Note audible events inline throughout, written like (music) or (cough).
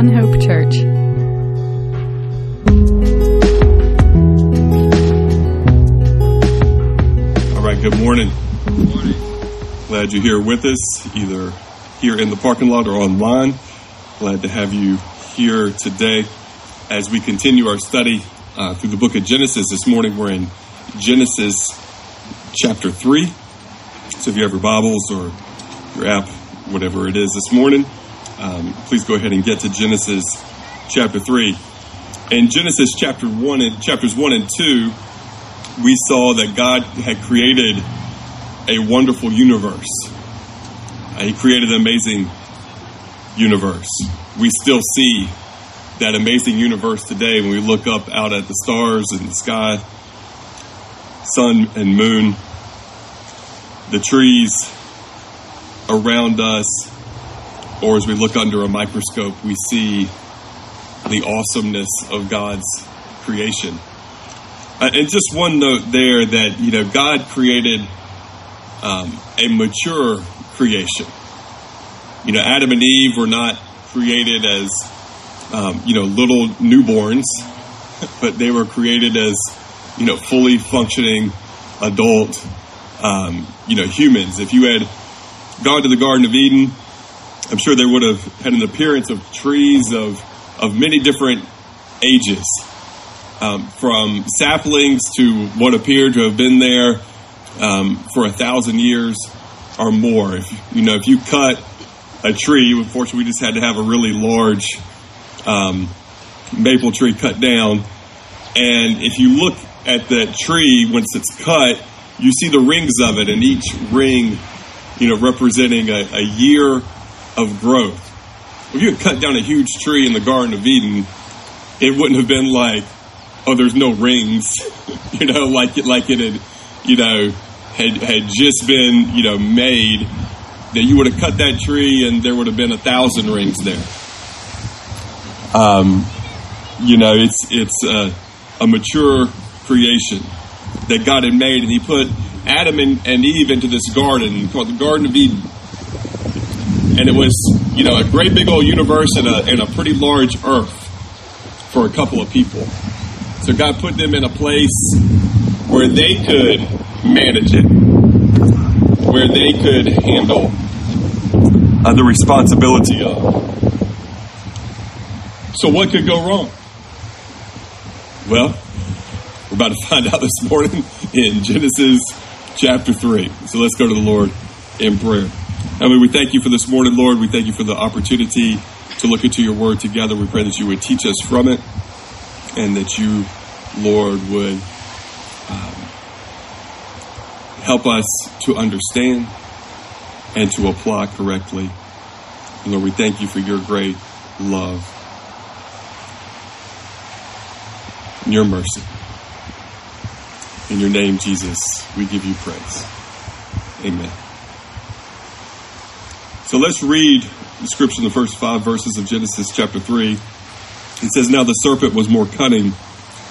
One Hope Church. All right, good morning. Good morning. Glad you're here with us, either here in the parking lot or online. Glad to have you here today as we continue our study uh, through the book of Genesis. This morning we're in Genesis chapter 3. So if you have your Bibles or your app, whatever it is this morning, um, please go ahead and get to Genesis chapter 3. In Genesis chapter 1 and chapters 1 and 2, we saw that God had created a wonderful universe. Uh, he created an amazing universe. We still see that amazing universe today when we look up out at the stars and the sky, sun and moon, the trees around us, or as we look under a microscope, we see the awesomeness of God's creation. Uh, and just one note there that, you know, God created um, a mature creation. You know, Adam and Eve were not created as, um, you know, little newborns, (laughs) but they were created as, you know, fully functioning adult, um, you know, humans. If you had gone to the Garden of Eden, I'm sure they would have had an appearance of trees of, of many different ages um, from saplings to what appeared to have been there um, for a thousand years or more. If you know, if you cut a tree, unfortunately, we just had to have a really large um, maple tree cut down. And if you look at that tree once it's cut, you see the rings of it, and each ring, you know, representing a, a year of growth. If you had cut down a huge tree in the Garden of Eden, it wouldn't have been like oh, there's no rings, (laughs) you know, like it, like it had, you know, had had just been, you know, made. That you would have cut that tree and there would have been a thousand rings there. Um, you know, it's it's a, a mature creation that God had made, and He put Adam and, and Eve into this garden called the Garden of Eden. And it was, you know, a great big old universe and a, and a pretty large earth for a couple of people. So God put them in a place where they could manage it, where they could handle uh, the responsibility of. So, what could go wrong? Well, we're about to find out this morning in Genesis chapter 3. So, let's go to the Lord in prayer. Mean, we thank you for this morning, Lord. We thank you for the opportunity to look into your word together. We pray that you would teach us from it and that you, Lord, would um, help us to understand and to apply correctly. And Lord, we thank you for your great love and your mercy. In your name, Jesus, we give you praise. Amen. So let's read the scripture in the first five verses of Genesis chapter 3. It says, Now the serpent was more cunning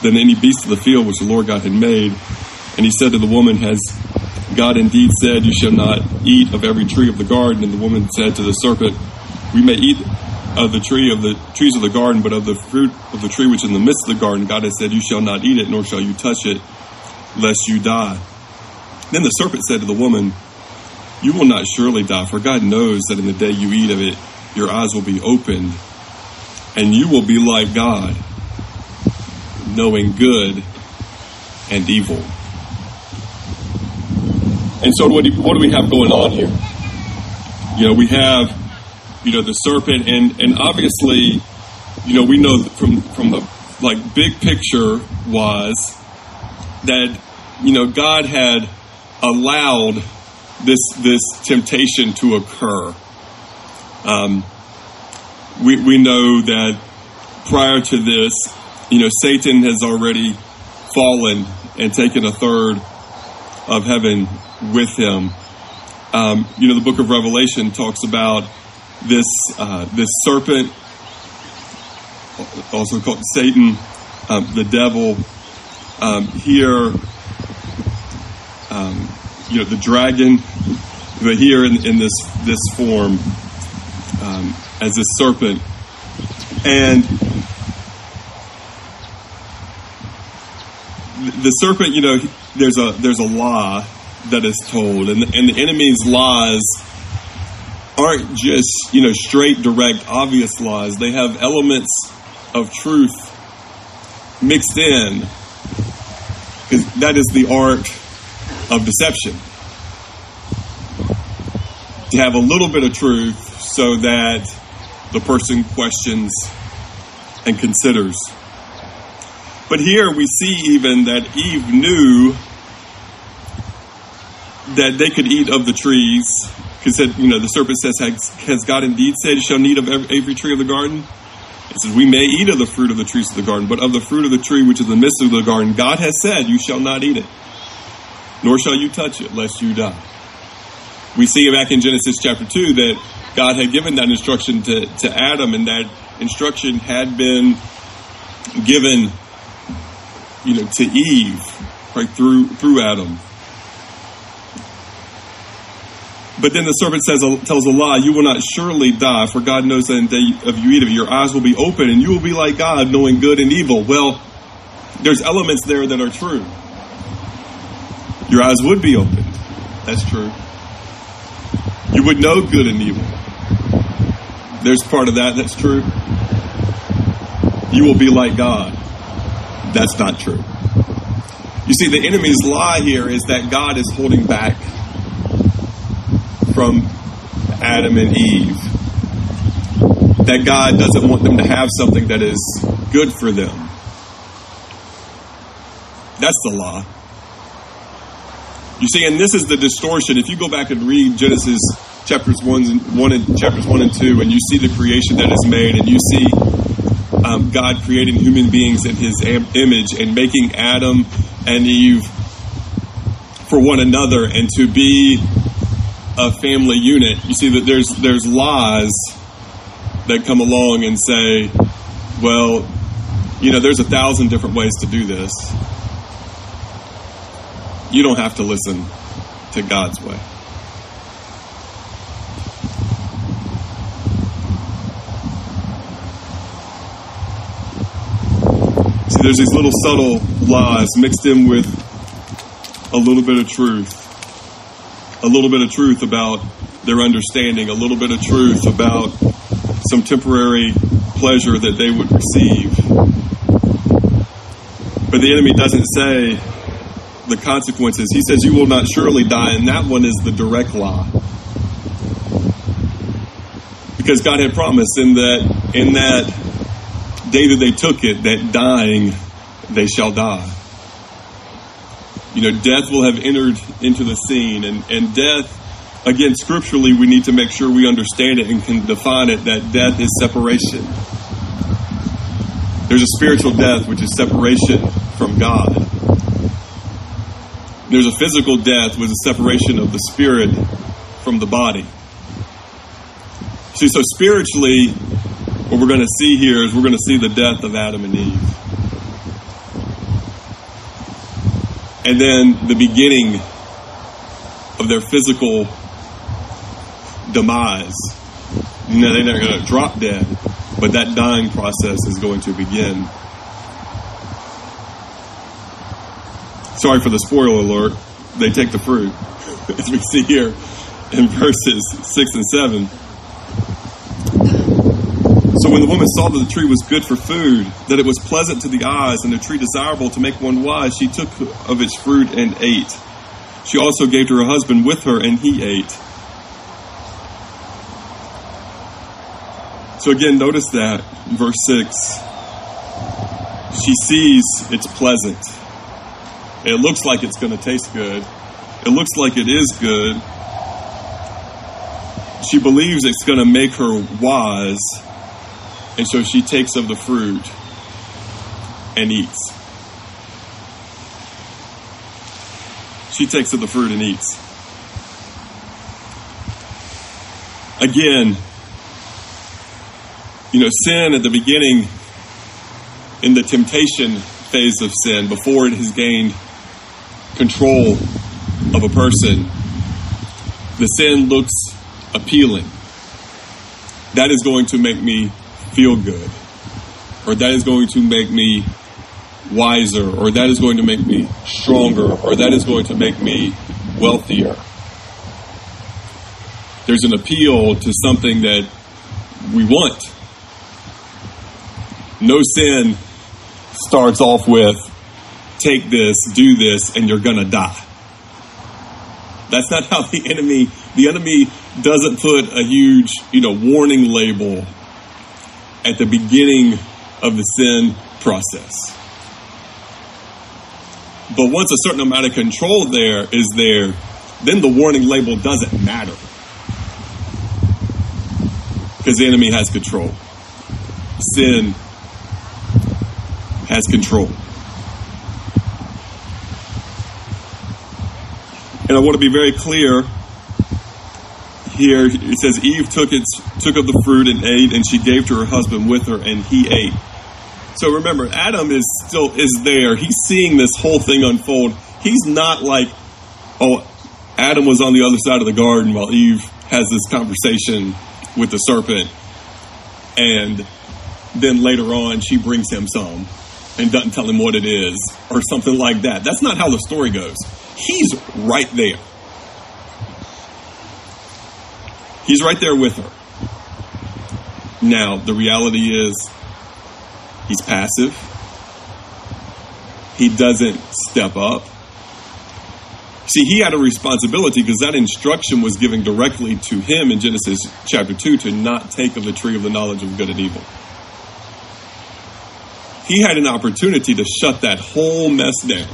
than any beast of the field which the Lord God had made. And he said to the woman, Has God indeed said, You shall not eat of every tree of the garden? And the woman said to the serpent, We may eat of the tree of the trees of the garden, but of the fruit of the tree which in the midst of the garden, God has said, You shall not eat it, nor shall you touch it, lest you die. Then the serpent said to the woman, You will not surely die, for God knows that in the day you eat of it, your eyes will be opened and you will be like God, knowing good and evil. And so, what do, what do we have going on here? You know, we have, you know, the serpent, and and obviously, you know, we know from from the like big picture was that you know God had allowed this this temptation to occur. Um, we, we know that prior to this, you know, Satan has already fallen and taken a third of heaven with him. Um, you know, the book of Revelation talks about this uh, this serpent, also called Satan, um, the devil. Um, here, um, you know, the dragon, but here in, in this this form um, as a serpent. And the serpent, you know, there's a there's a law that is told, and and the enemy's laws aren't just you know straight, direct, obvious laws. They have elements of truth mixed in, that is the art of deception. To have a little bit of truth so that the person questions and considers. But here we see even that Eve knew that they could eat of the trees. Because you know the serpent says, "Has, God indeed said, you shall eat of every tree of the garden?" It says, "We may eat of the fruit of the trees of the garden, but of the fruit of the tree which is in the midst of the garden, God has said, you shall not eat it, nor shall you touch it, lest you die." We see back in Genesis chapter two that God had given that instruction to, to Adam, and that instruction had been given, you know, to Eve, right through through Adam. But then the serpent says, tells a lie, you will not surely die, for God knows that in the day of you eat of your eyes will be open, and you will be like God, knowing good and evil. Well, there's elements there that are true. Your eyes would be opened. That's true. You would know good and evil. There's part of that that's true. You will be like God. That's not true. You see, the enemy's lie here is that God is holding back from Adam and Eve. That God doesn't want them to have something that is good for them. That's the law. You see, and this is the distortion. If you go back and read Genesis chapters one and one and chapters one and two, and you see the creation that is made, and you see um, God creating human beings in His image and making Adam and Eve for one another, and to be a family unit, you see that there's there's laws that come along and say, well, you know, there's a thousand different ways to do this. You don't have to listen to God's way. See, there's these little subtle lies mixed in with a little bit of truth a little bit of truth about their understanding, a little bit of truth about some temporary pleasure that they would receive. But the enemy doesn't say the consequences. He says, You will not surely die, and that one is the direct law. Because God had promised in that in that day that they took it, that dying they shall die you know, death will have entered into the scene. And, and death, again, scripturally, we need to make sure we understand it and can define it that death is separation. There's a spiritual death, which is separation from God. There's a physical death, with is separation of the spirit from the body. See, so spiritually, what we're going to see here is we're going to see the death of Adam and Eve. and then the beginning of their physical demise. You know, they're not going to drop dead, but that dying process is going to begin. Sorry for the spoiler alert. They take the fruit, (laughs) as we see here in verses 6 and 7. So when the woman saw that the tree was good for food, that it was pleasant to the eyes, and the tree desirable to make one wise, she took of its fruit and ate. She also gave to her husband with her, and he ate. So again, notice that verse 6. She sees it's pleasant. It looks like it's going to taste good. It looks like it is good. She believes it's going to make her wise and so she takes of the fruit and eats. She takes of the fruit and eats. Again, you know, sin at the beginning, in the temptation phase of sin, before it has gained control of a person, the sin looks appealing. That is going to make me feel good. or that is going to make me wiser, or that is going to make me stronger, or that is going to make me wealthier. There's an appeal to something that we want. No sin starts off with take this, do this, and you're to die. That's not how the enemy, the enemy doesn't put a huge, you know, warning label at the beginning of the sin process. But once a certain amount of control there is there, then the warning label doesn't matter. Because the enemy has control. Sin has control. I want to be very clear here. It says Eve took it, took of the fruit and ate, and she gave to her husband with her, and he ate. So remember, Adam is still is there. He's seeing this whole thing unfold. He's not like, oh, Adam was on the other side of the garden while Eve has this conversation with the serpent, and then later on she brings him some and doesn't tell him what it is or something like that. That's not how the story goes. He's right there. He's right there with her. Now, the reality is, he's passive. He doesn't step up. See, he had a responsibility because that instruction was given directly to him in Genesis chapter 2 to not take of the tree of the knowledge of good and evil. He had an opportunity to shut that whole mess down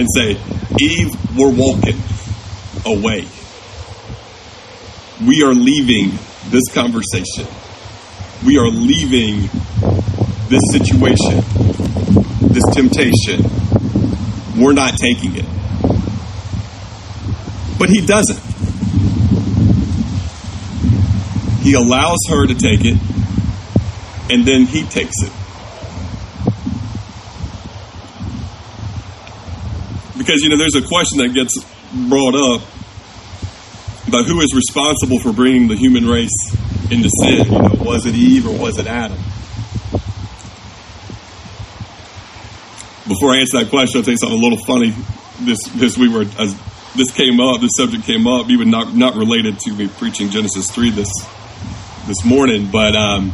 and say, Eve, we're walking away. We are leaving this conversation. We are leaving this situation, this temptation. We're not taking it. But he doesn't. He allows her to take it, and then he takes it. Because, you know, there's a question that gets brought up about who is responsible for bringing the human race into sin. You know, was it Eve or was it Adam? Before I answer that question, I'll tell you something a little funny. This, this we were, as this came up, this subject came up, even not not related to me preaching Genesis three this this morning, but um,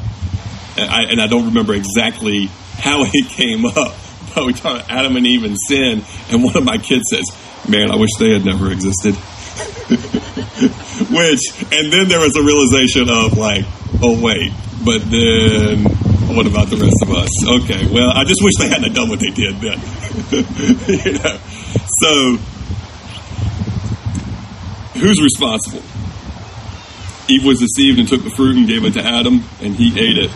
I, and I don't remember exactly how (laughs) it came up (laughs) we talk about Adam and Eve and sin, and one of my kids says, "Man, I wish they had never existed." (laughs) Which, and then there was a realization of like, oh wait, but then what about the rest of us? Okay, well, I just wish they hadn't done what they did then. (laughs) you know, so who's responsible? Eve was deceived and took the fruit and gave it to Adam, and he ate it.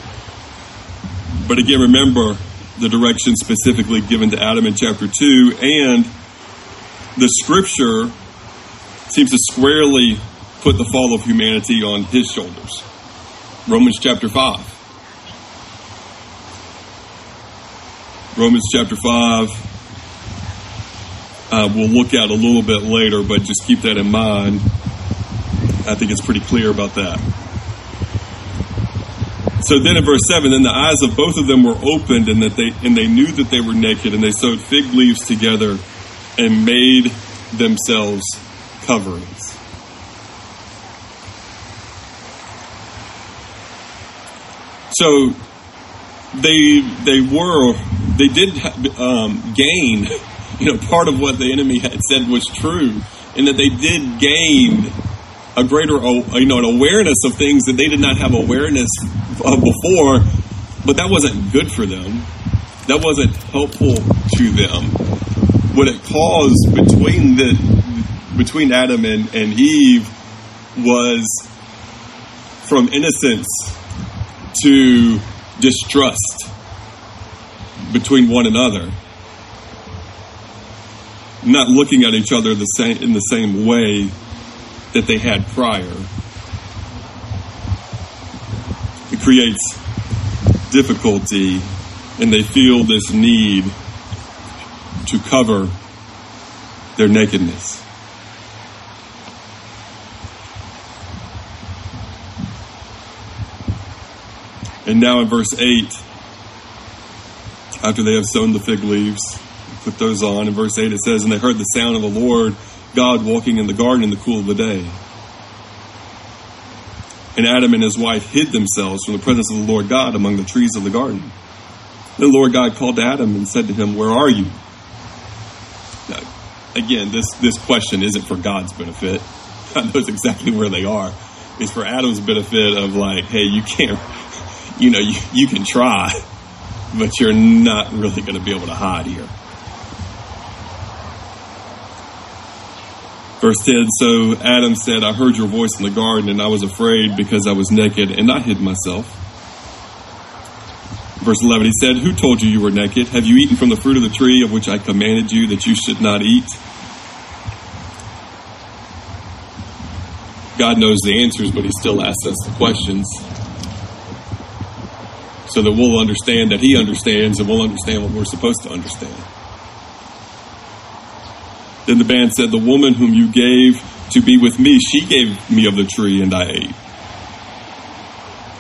But again, remember, the direction specifically given to Adam in chapter 2, and the scripture seems to squarely put the fall of humanity on his shoulders. Romans chapter 5. Romans chapter 5, uh, we'll look at a little bit later, but just keep that in mind. I think it's pretty clear about that. So then in verse 7, then the eyes of both of them were opened and that they and they knew that they were naked and they sewed fig leaves together and made themselves coverings. So they they were they did um, gain (laughs) you know part of what the enemy had said was true in that they did gain a greater, you know, an awareness of things that they did not have awareness of before, but that wasn't good for them. That wasn't helpful to them. What it caused between the between Adam and, and Eve was from innocence to distrust between one another not looking at each other the same in the same way that they had prior. It creates difficulty, and they feel this need to cover their nakedness. And now in verse 8, after they have sown the fig leaves, put those on. In verse 8 it says, And they heard the sound of the Lord God walking in the garden in the cool of the day. And Adam and his wife hid themselves from the presence of the Lord God among the trees of the garden. The Lord God called to Adam and said to him, Where are you? Now, again, this, this question isn't for God's benefit. (laughs) God knows exactly where they are. It's for Adam's benefit of like, hey, you can't, (laughs) you know, you, you can try, (laughs) but you're not really going to be able to hide here. Verse 10 So Adam said, I heard your voice in the garden, and I was afraid because I was naked, and I hid myself. Verse 11, he said, Who told you you were naked? Have you eaten from the fruit of the tree of which I commanded you that you should not eat? God knows the answers, but he still asks us the questions so that we'll understand that he understands and we'll understand what we're supposed to understand. Then the man said, The woman whom you gave to be with me, she gave me of the tree, and I ate.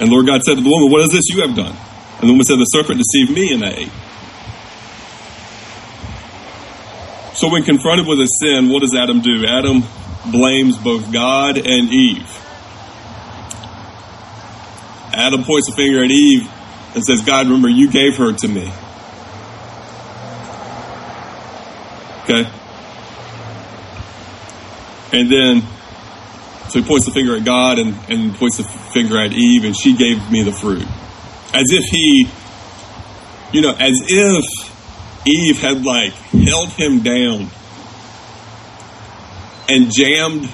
And Lord God said to the woman, What is this you have done? And the woman said, The serpent deceived me, and I ate. So when confronted with a sin, what does Adam do? Adam blames both God and Eve. Adam points a finger at Eve and says, God, remember, you gave her to me. Okay? And then, so he points the finger at God and, and points the finger at Eve, and she gave me the fruit. As if he, you know, as if Eve had like held him down and jammed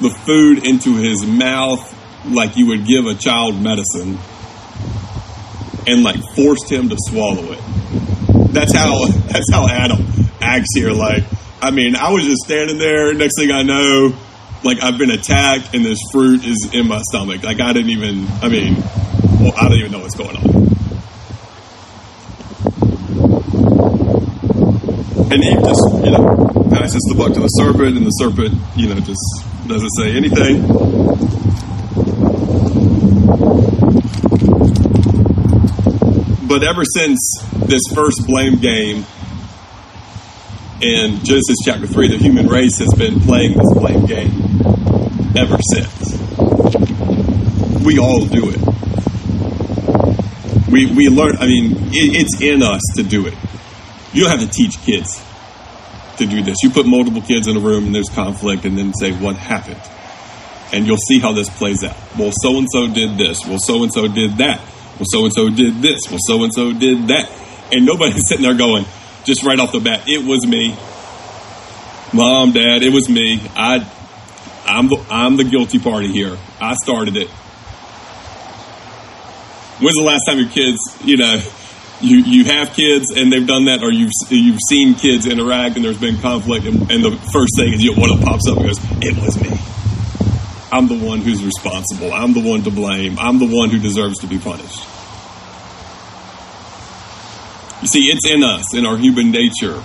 the food into his mouth like you would give a child medicine and like forced him to swallow it. That's how (laughs) that's how Adam acts here. Like, I mean, I was just standing there. Next thing I know, like I've been attacked and this fruit is in my stomach. Like I didn't even. I mean, well, I don't even know what's going on. And Eve just, you know, passes the buck to the serpent, and the serpent, you know, just doesn't say anything. But ever since this first blame game in Genesis chapter 3, the human race has been playing this blame game ever since. We all do it. We, we learn, I mean, it, it's in us to do it. You don't have to teach kids to do this. You put multiple kids in a room and there's conflict and then say, what happened? And you'll see how this plays out. Well, so and so did this. Well, so and so did that. Well, so and so did this. Well, so and so did that. And nobody's (laughs) sitting there going, just right off the bat, it was me. Mom, dad, it was me. I, I'm the, I'm the guilty party here. I started it. When's the last time your kids, you know, you, you have kids and they've done that, or you've you've seen kids interact and there's been conflict, and, and the first thing is you one of pops up and goes, "It was me. I'm the one who's responsible. I'm the one to blame. I'm the one who deserves to be punished." You see, it's in us, in our human nature,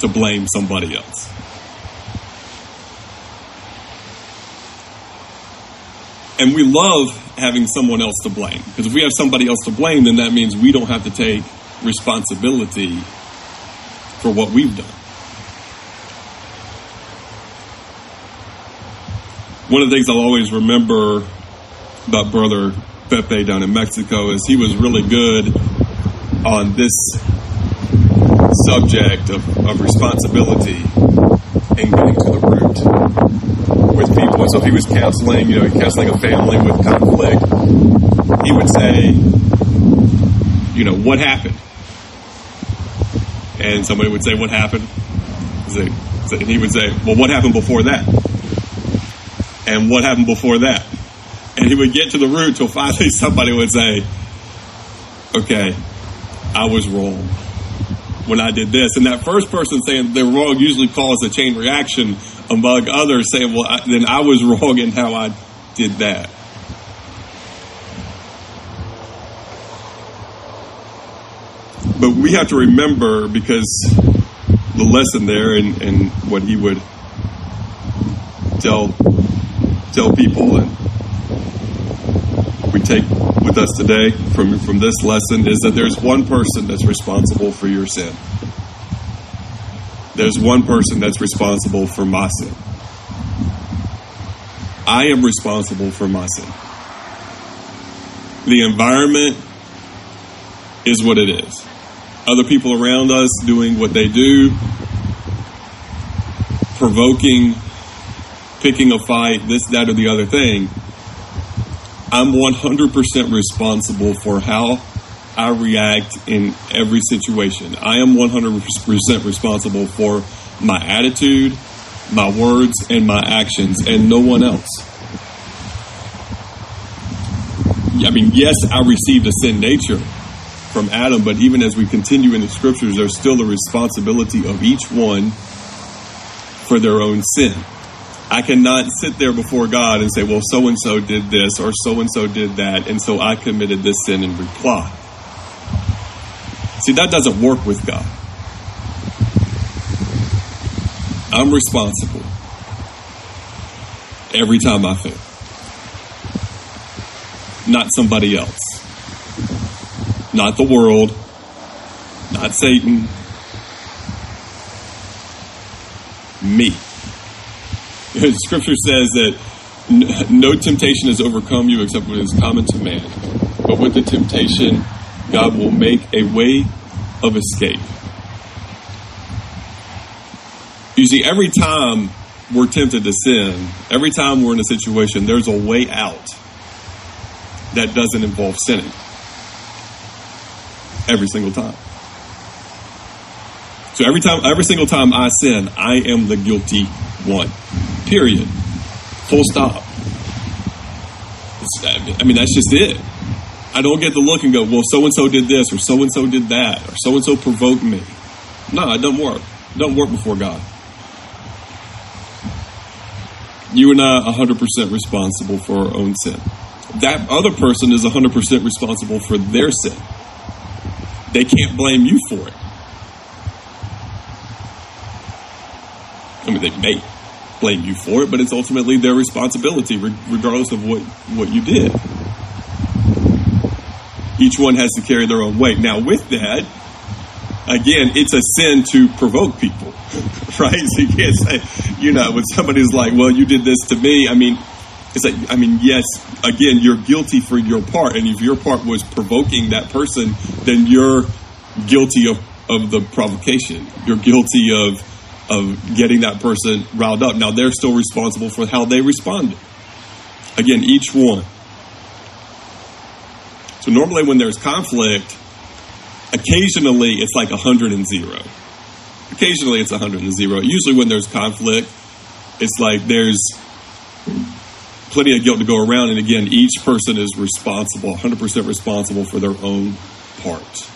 to blame somebody else. And we love having someone else to blame. Because if we have somebody else to blame, then that means we don't have to take responsibility for what we've done. One of the things I'll always remember about Brother Pepe down in Mexico is he was really good on this subject of, of responsibility and getting to the root with people. And So if he was counseling, you know, counseling a family with conflict, he would say, you know, what happened? And somebody would say, what happened? And he would say, well, what happened before that? And what happened before that? And he would get to the root until finally (laughs) somebody would say, okay, I was wrong when I did this. And that first person saying they're wrong usually causes a chain reaction among others saying, well, I, then I was (laughs) wrong in how I did that. But we have to remember because the lesson there and, and what he would tell tell people and we take with us today from, from this lesson is that there's one person that's responsible for your sin. There's one person that's responsible for my sin. I am responsible for my sin. The environment is what it is. Other people around us doing what they do, provoking, picking a fight, this, that, or the other thing. I'm 100% responsible for how I react in every situation. I am 100% responsible for my attitude, my words, and my actions, and no one else. I mean, yes, I received a sin nature from Adam, but even as we continue in the scriptures, there's still the responsibility of each one for their own sin. I cannot sit there before God and say, well, so and so did this or so and so did that, and so I committed this sin and reply. See, that doesn't work with God. I'm responsible every time I fail, not somebody else, not the world, not Satan, me. (laughs) Scripture says that no temptation has overcome you except what is common to man. But with the temptation, God will make a way of escape. You see, every time we're tempted to sin, every time we're in a situation, there's a way out that doesn't involve sinning. Every single time. So every time, every single time I sin, I am the guilty one. Period. Full stop. It's, I mean, that's just it. I don't get to look and go, well, so and so did this, or so and so did that, or so and so provoked me. No, it doesn't work. It doesn't work before God. You and I 100% responsible for our own sin. That other person is 100% responsible for their sin. They can't blame you for it. I mean, they may blame you for it, but it's ultimately their responsibility, regardless of what, what you did. Each one has to carry their own weight. Now, with that, again, it's a sin to provoke people, (laughs) right? So you can't say, you know, when somebody's like, well, you did this to me, I mean, it's like, I mean, yes, again, you're guilty for your part. And if your part was provoking that person, then you're guilty of, of the provocation. You're guilty of of getting that person riled up. Now they're still responsible for how they responded. Again, each one. So normally when there's conflict, occasionally it's like 100 and 0. Occasionally it's 100 and 0. Usually when there's conflict, it's like there's plenty of guilt to go around. And again, each person is responsible, 100% responsible for their own part.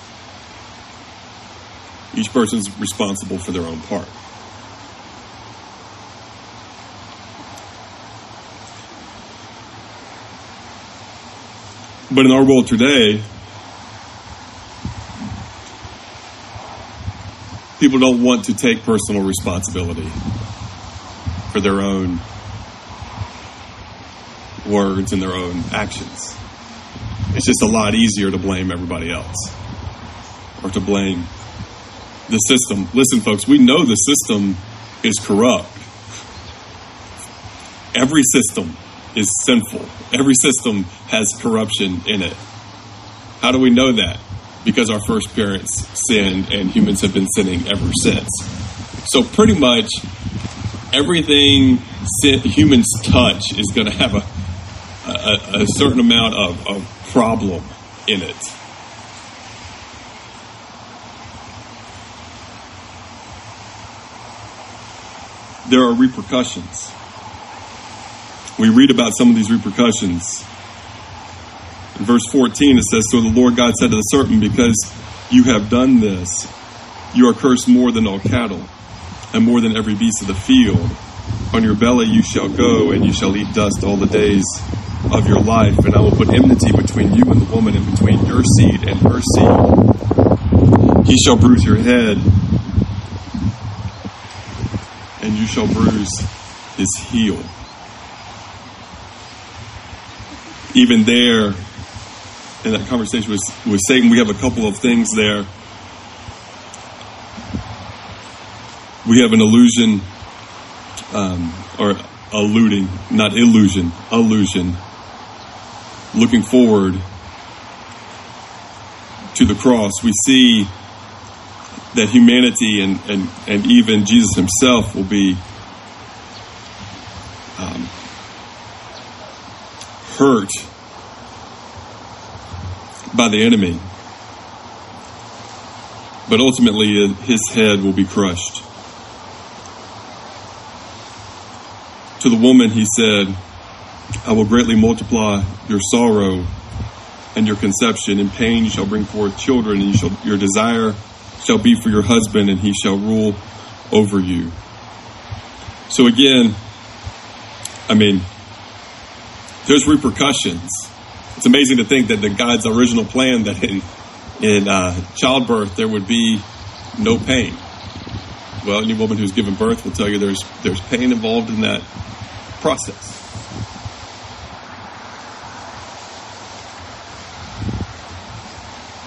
Each person's responsible for their own part. But in our world today, people don't want to take personal responsibility for their own words and their own actions. It's just a lot easier to blame everybody else or to blame the system. Listen, folks, we know the system is corrupt. Every system is sinful. Every system has corruption in it. How do we know that? Because our first parents sinned and humans have been sinning ever since. So, pretty much everything humans touch is going to have a, a, a, certain amount of, of problem in it. There are repercussions we read about some of these repercussions. In verse 14, it says, So the Lord God said to the serpent, Because you have done this, you are cursed more than all cattle, and more than every beast of the field. On your belly you shall go, and you shall eat dust all the days of your life, and I will put enmity between you and the woman, and between your seed and her seed. He shall bruise your head, and you shall bruise his heel. Even there in that conversation with, with Satan, we have a couple of things there. We have an illusion, um, or alluding, not illusion, illusion, looking forward to the cross. We see that humanity and, and, and even Jesus himself will be um, hurt by the enemy. But ultimately, his head will be crushed. To the woman, he said, I will greatly multiply your sorrow and your conception. In pain, you shall bring forth children, and you shall, your desire shall be for your husband, and he shall rule over you. So again, I mean, there's repercussions. It's amazing to think that the God's original plan that in in uh, childbirth there would be no pain. Well, any woman who's given birth will tell you there's there's pain involved in that process.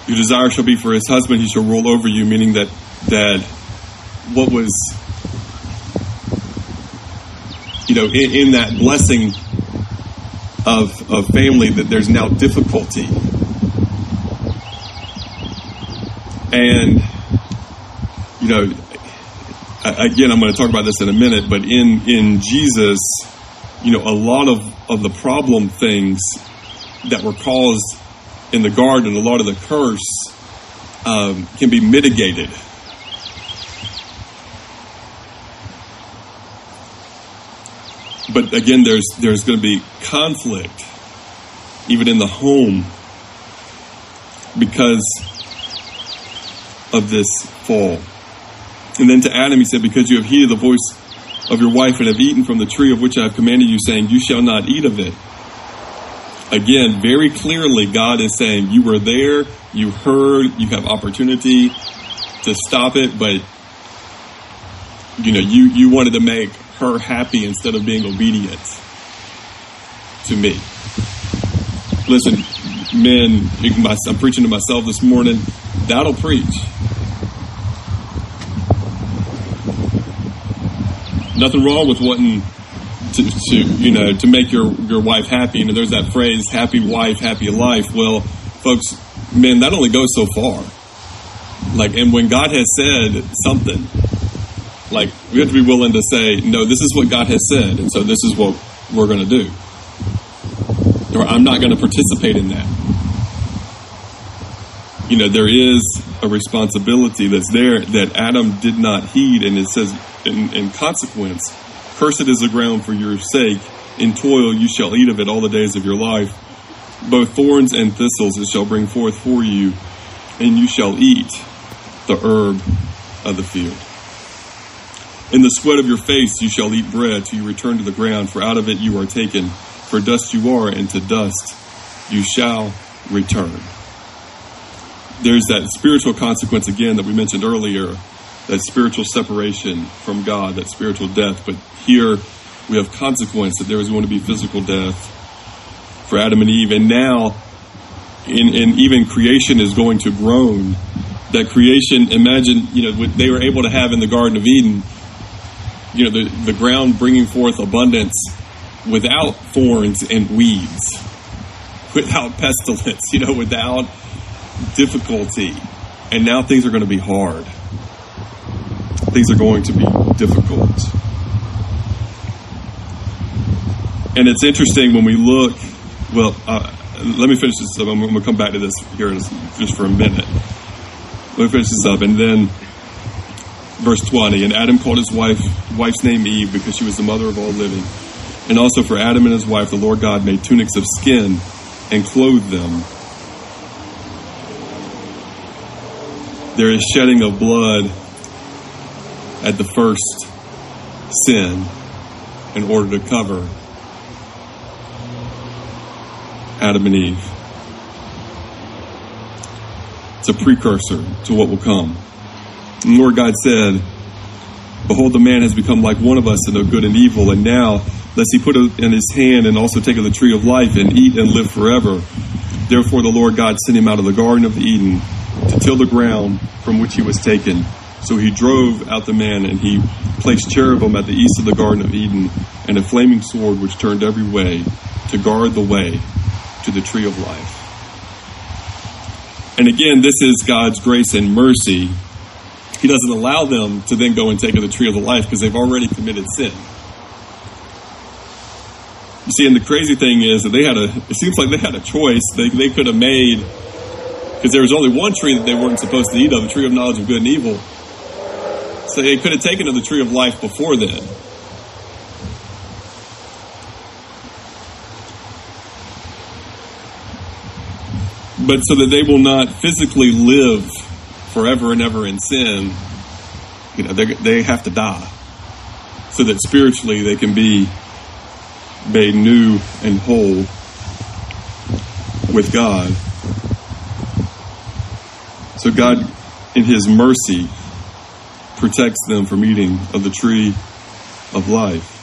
Your desire shall be for his husband; he shall rule over you. Meaning that that what was you know in, in that blessing of of family that there's now difficulty, and you know again I'm going to talk about this in a minute, but in in Jesus, you know a lot of of the problem things that were caused in the garden, a lot of the curse um, can be mitigated. But again, there's there's going to be conflict, even in the home, because of this fall. And then to Adam, he said, Because you have heeded the voice of your wife and have eaten from the tree of which I have commanded you, saying, You shall not eat of it. Again, very clearly, God is saying, You were there, you heard, you have opportunity to stop it, but you know, you, you wanted to make her happy instead of being obedient to me. Listen, men, I'm preaching to myself this morning, that'll preach. Nothing wrong with wanting to, to, you know to make your your wife happy. Know, there's that phrase, "Happy wife, happy life." Well, folks, men, that only goes so far. Like, and when God has said something, like we have to be willing to say, "No, this is what God has said," and so this is what we're going to do. Or I'm not going to participate in that. You know, there is a responsibility that's there that Adam did not heed, and it says, in, in consequence, Cursed is the ground for your sake. In toil you shall eat of it all the days of your life. Both thorns and thistles it shall bring forth for you, and you shall eat the herb of the field. In the sweat of your face you shall eat bread till you return to the ground, for out of it you are taken. For dust you are, and to dust you shall return. There's that spiritual consequence again that we mentioned earlier that spiritual separation from God, that spiritual death. But here we have consequence that there is going to be physical death for Adam and Eve. And now, in, in even creation is going to groan. That creation, imagine, you know, what they were able to have in the Garden of Eden, you know, the, the ground bringing forth abundance without thorns and weeds, (laughs) without pestilence, you know, without difficulty. And now things are going to be hard things are going to be difficult. And it's interesting when we look, well, uh, let me finish this up. I'm going to come back to this here just for a minute. Let me finish this up. And then, verse 20, and Adam called his wife, wife's name Eve because she was the mother of all living. And also for Adam and his wife, the Lord God made tunics of skin and clothed them. There is shedding of blood at the first sin in order to cover Adam and Eve. It's a precursor to what will come. And the Lord God said, Behold, the man has become like one of us to know good and evil, and now lest he put in his hand and also take of the tree of life and eat and live forever. Therefore the Lord God sent him out of the Garden of Eden to till the ground from which he was taken. So he drove out the man, and he placed cherubim at the east of the Garden of Eden, and a flaming sword which turned every way to guard the way to the tree of life. And again, this is God's grace and mercy. He doesn't allow them to then go and take of the tree of the life because they've already committed sin. You see, and the crazy thing is that they had a, it seems like they had a choice. They, they could have made, because there was only one tree that they weren't supposed to eat of, the tree of knowledge of good and evil. So they could have taken of the tree of life before then. But so that they will not physically live forever and ever in sin, you know, they, they have to die. So that spiritually they can be made new and whole with God. So God, in His mercy, protects them from eating of the tree of life.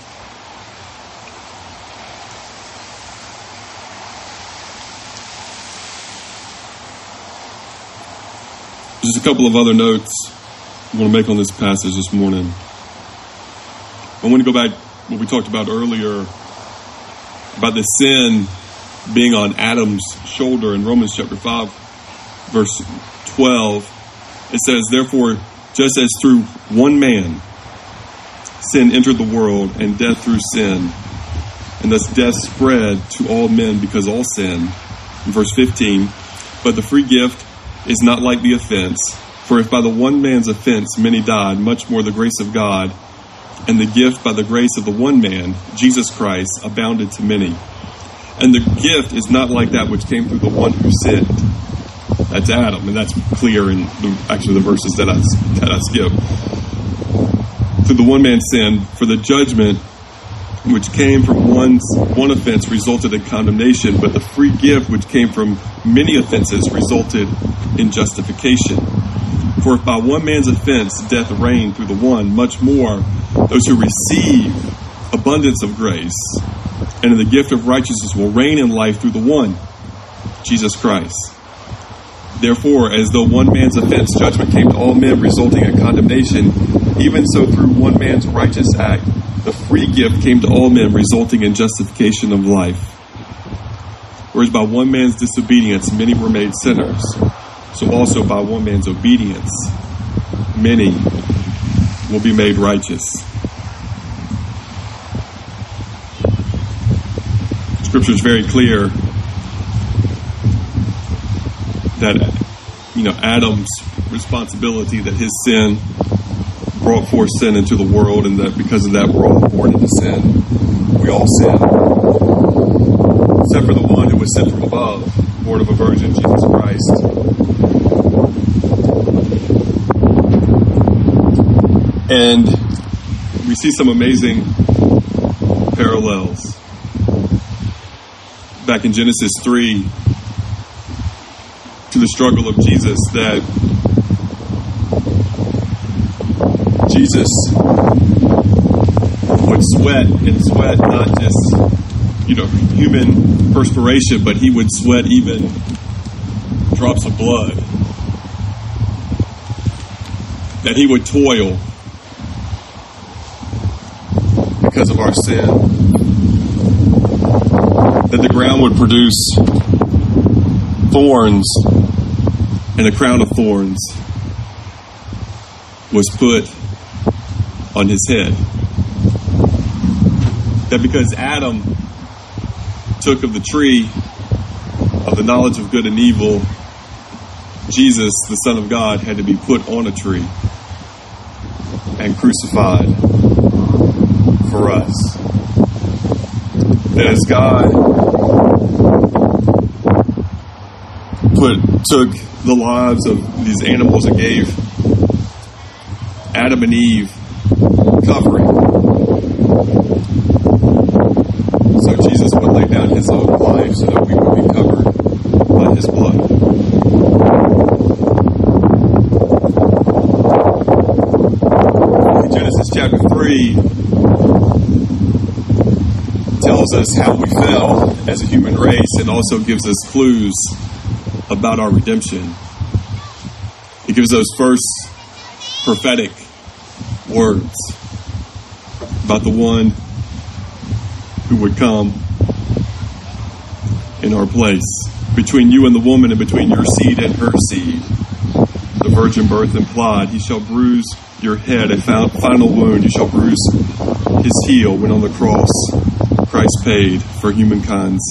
Just a couple of other notes I want to make on this passage this morning. I want to go back what we talked about earlier about the sin being on Adam's shoulder in Romans chapter 5, verse 12. It says, Therefore, just as through one man sin entered the world, and death through sin, and thus death spread to all men because all sin. In verse 15, but the free gift is not like the offense. For if by the one man's offense many died, much more the grace of God and the gift by the grace of the one man, Jesus Christ, abounded to many. And the gift is not like that which came through the one who sinned. That's Adam, and that's clear in the, actually the verses that I, that I skipped. Through the one man sin, for the judgment which came from one's one offense resulted in condemnation, but the free gift which came from many offenses resulted in justification. For if by one man's offense death reigned through the one, much more those who receive abundance of grace and in the gift of righteousness will reign in life through the one, Jesus Christ. Therefore, as though one man's offense judgment came to all men, resulting in condemnation, even so through one man's righteous act, the free gift came to all men, resulting in justification of life. Whereas by one man's disobedience, many were made sinners. So also by one man's obedience, many will be made righteous. Scripture is very clear that you know Adam's responsibility that his sin brought forth sin into the world, and that because of that we're all born into sin. We all sin, except for the one who was sent from above, born of a virgin, Jesus Christ. And we see some amazing parallels. Back in Genesis 3, to the struggle of Jesus, that Jesus would sweat and sweat not just, you know, human perspiration, but he would sweat even drops of blood. That he would toil because of our sin. That the ground would produce thorns, and a crown of thorns was put on his head. That because Adam took of the tree of the knowledge of good and evil, Jesus, the Son of God, had to be put on a tree and crucified for us. That as God put took the lives of these animals and gave Adam and Eve covering. So Jesus would lay down his own life so that we would be covered by his blood. Genesis chapter 3, tells us how we fell as a human race and also gives us clues about our redemption. He gives those first prophetic words about the one who would come in our place between you and the woman and between your seed and her seed. The virgin birth implied, he shall bruise your head, a final wound. You shall bruise his heel when on the cross Christ paid for humankind's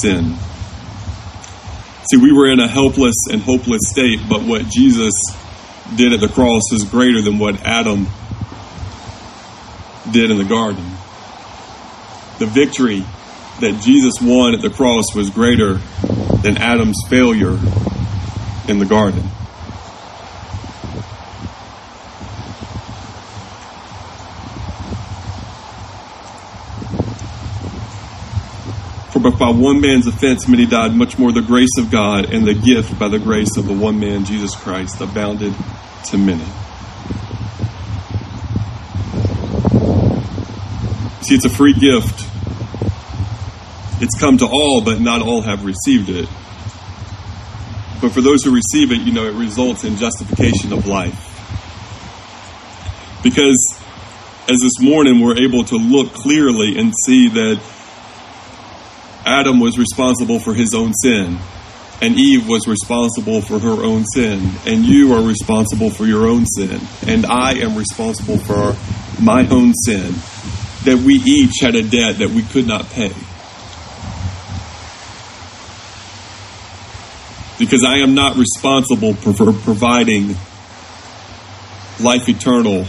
sin. See, we were in a helpless and hopeless state, but what Jesus did at the cross is greater than what Adam did in the garden. The victory that Jesus won at the cross was greater than Adam's failure in the garden. For but by one man's offense many died, much more the grace of God and the gift by the grace of the one man, Jesus Christ, abounded to many. See, it's a free gift it's come to all, but not all have received it. But for those who receive it, you know, it results in justification of life. Because as this morning we're able to look clearly and see that Adam was responsible for his own sin, and Eve was responsible for her own sin, and you are responsible for your own sin, and I am responsible for my own sin, that we each had a debt that we could not pay. because I am not responsible for providing life eternal,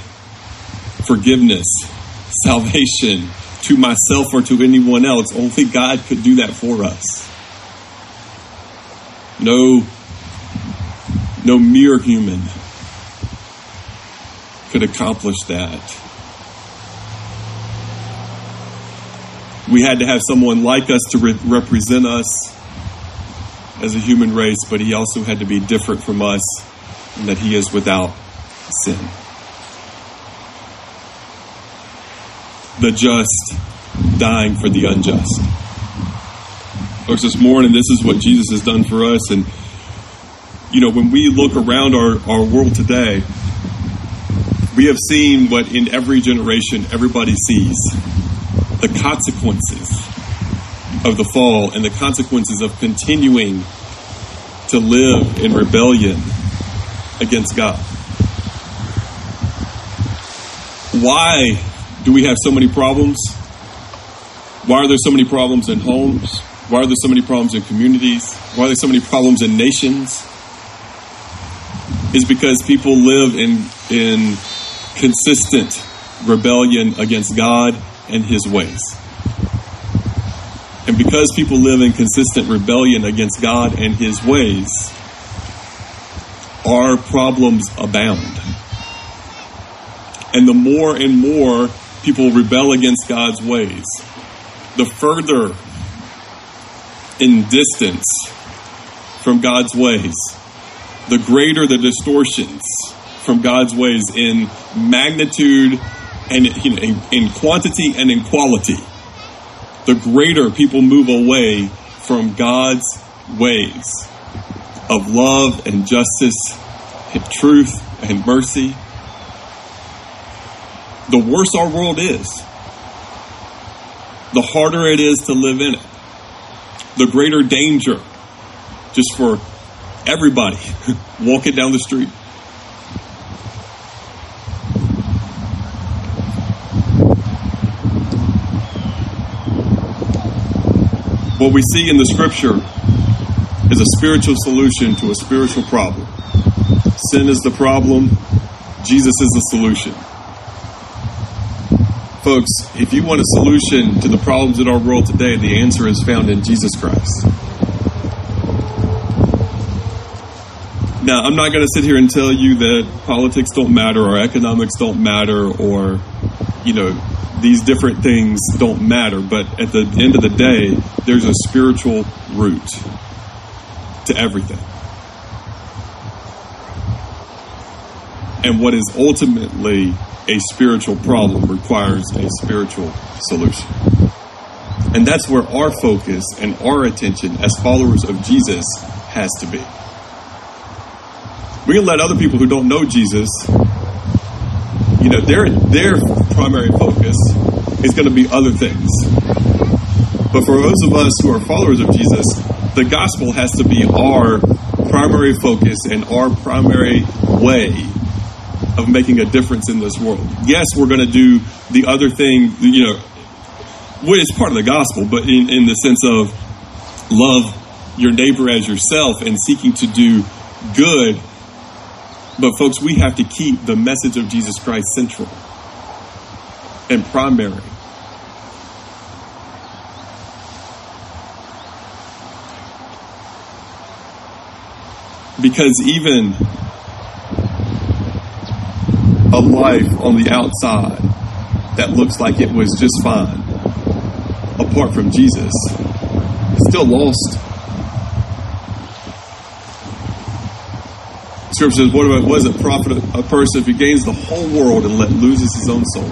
forgiveness, salvation to myself or to anyone else. Only God could do that for us. No, no mere human could accomplish that. We had to have someone like us to re- represent us as a human race, but he also had to be different from us in that he is without sin. The just dying for the unjust. Folks, this morning, this is what Jesus has done for us. And, you know, when we look around our, our world today, we have seen what in every generation everybody sees the consequences of the fall and the consequences of continuing to live in rebellion against God. Why do we have so many problems? Why are there so many problems in homes? Why are there so many problems in communities? Why are there so many problems in nations? Is because people live in in consistent rebellion against God and his ways. And because people live in consistent rebellion against God and His ways, our problems abound. And the more and more people rebel against God's ways, the further in distance from God's ways, the greater the distortions from God's ways in magnitude and you know, in quantity and in quality the greater people move away from God's ways of love and justice and truth and mercy. The worse our world is, the harder it is to live in it, the greater danger just for everybody (laughs) walking down the street. What we see in the scripture is a spiritual solution to a spiritual problem. Sin is the problem, Jesus is the solution. Folks, if you want a solution to the problems in our world today, the answer is found in Jesus Christ. Now, I'm not going to sit here and tell you that politics don't matter or economics don't matter or, you know, these different things don't matter, but at the end of the day, there's a spiritual root to everything. And what is ultimately a spiritual problem requires a spiritual solution. And that's where our focus and our attention as followers of Jesus has to be. We can let other people who don't know Jesus, you know, their their primary focus is going to be other things. But for those of us who are followers of Jesus, the gospel has to be our primary focus and our primary way of making a difference in this world. Yes, we're going to do the other thing, you know, which is part of the gospel, but in, in the sense of love your neighbor as yourself and seeking to do good. But, folks, we have to keep the message of Jesus Christ central and primary. Because even a life on the outside that looks like it was just fine apart from Jesus is still lost. Scripture says, What about, was it profit a person if he gains the whole world and let loses his own soul?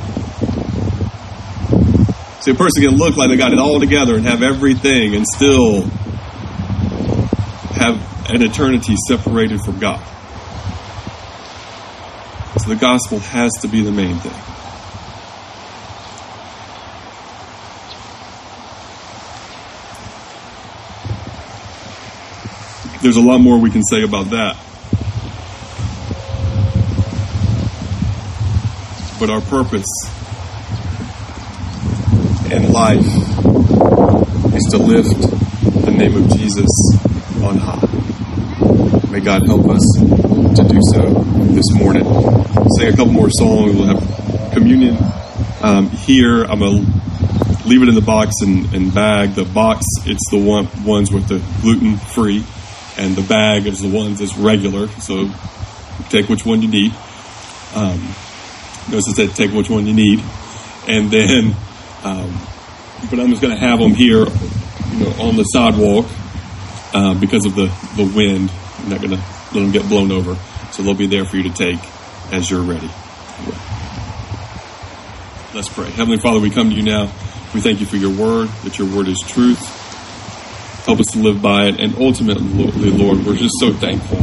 See, a person can look like they got it all together and have everything and still have an eternity separated from God. The gospel has to be the main thing. There's a lot more we can say about that. But our purpose in life is to lift the name of Jesus on high. May God help us to do so this morning. Sing a couple more songs. We'll have communion um, here. I'm going to leave it in the box and, and, bag. The box, it's the one, ones with the gluten free and the bag is the ones that's regular. So take which one you need. Um, notice it said take which one you need, and then, um, but I'm just going to have them here, you know, on the sidewalk uh, because of the the wind. I'm not going to let them get blown over, so they'll be there for you to take as you're ready. Let's pray. Heavenly Father, we come to you now. We thank you for your word, that your word is truth. Help us to live by it. And ultimately, Lord, we're just so thankful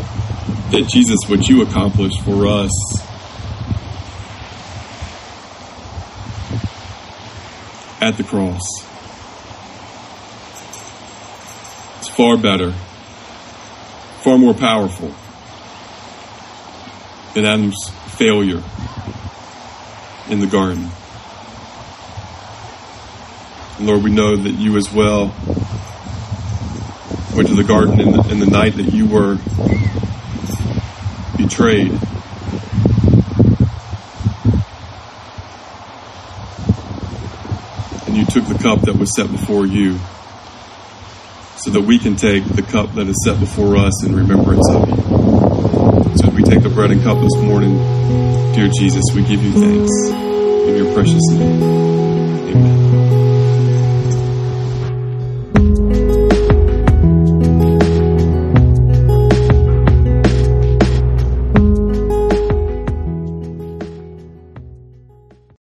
that Jesus, what you accomplished for us, at the cross, it's far better, far more powerful than Adam's failure in the garden. And Lord, we know that you as well went to the garden in the, in the night that you were betrayed. And you took the cup that was set before you so that we can take the cup that is set before us in remembrance of you. So as we take the bread and cup this morning, dear Jesus, we give you thanks in your precious name. Amen.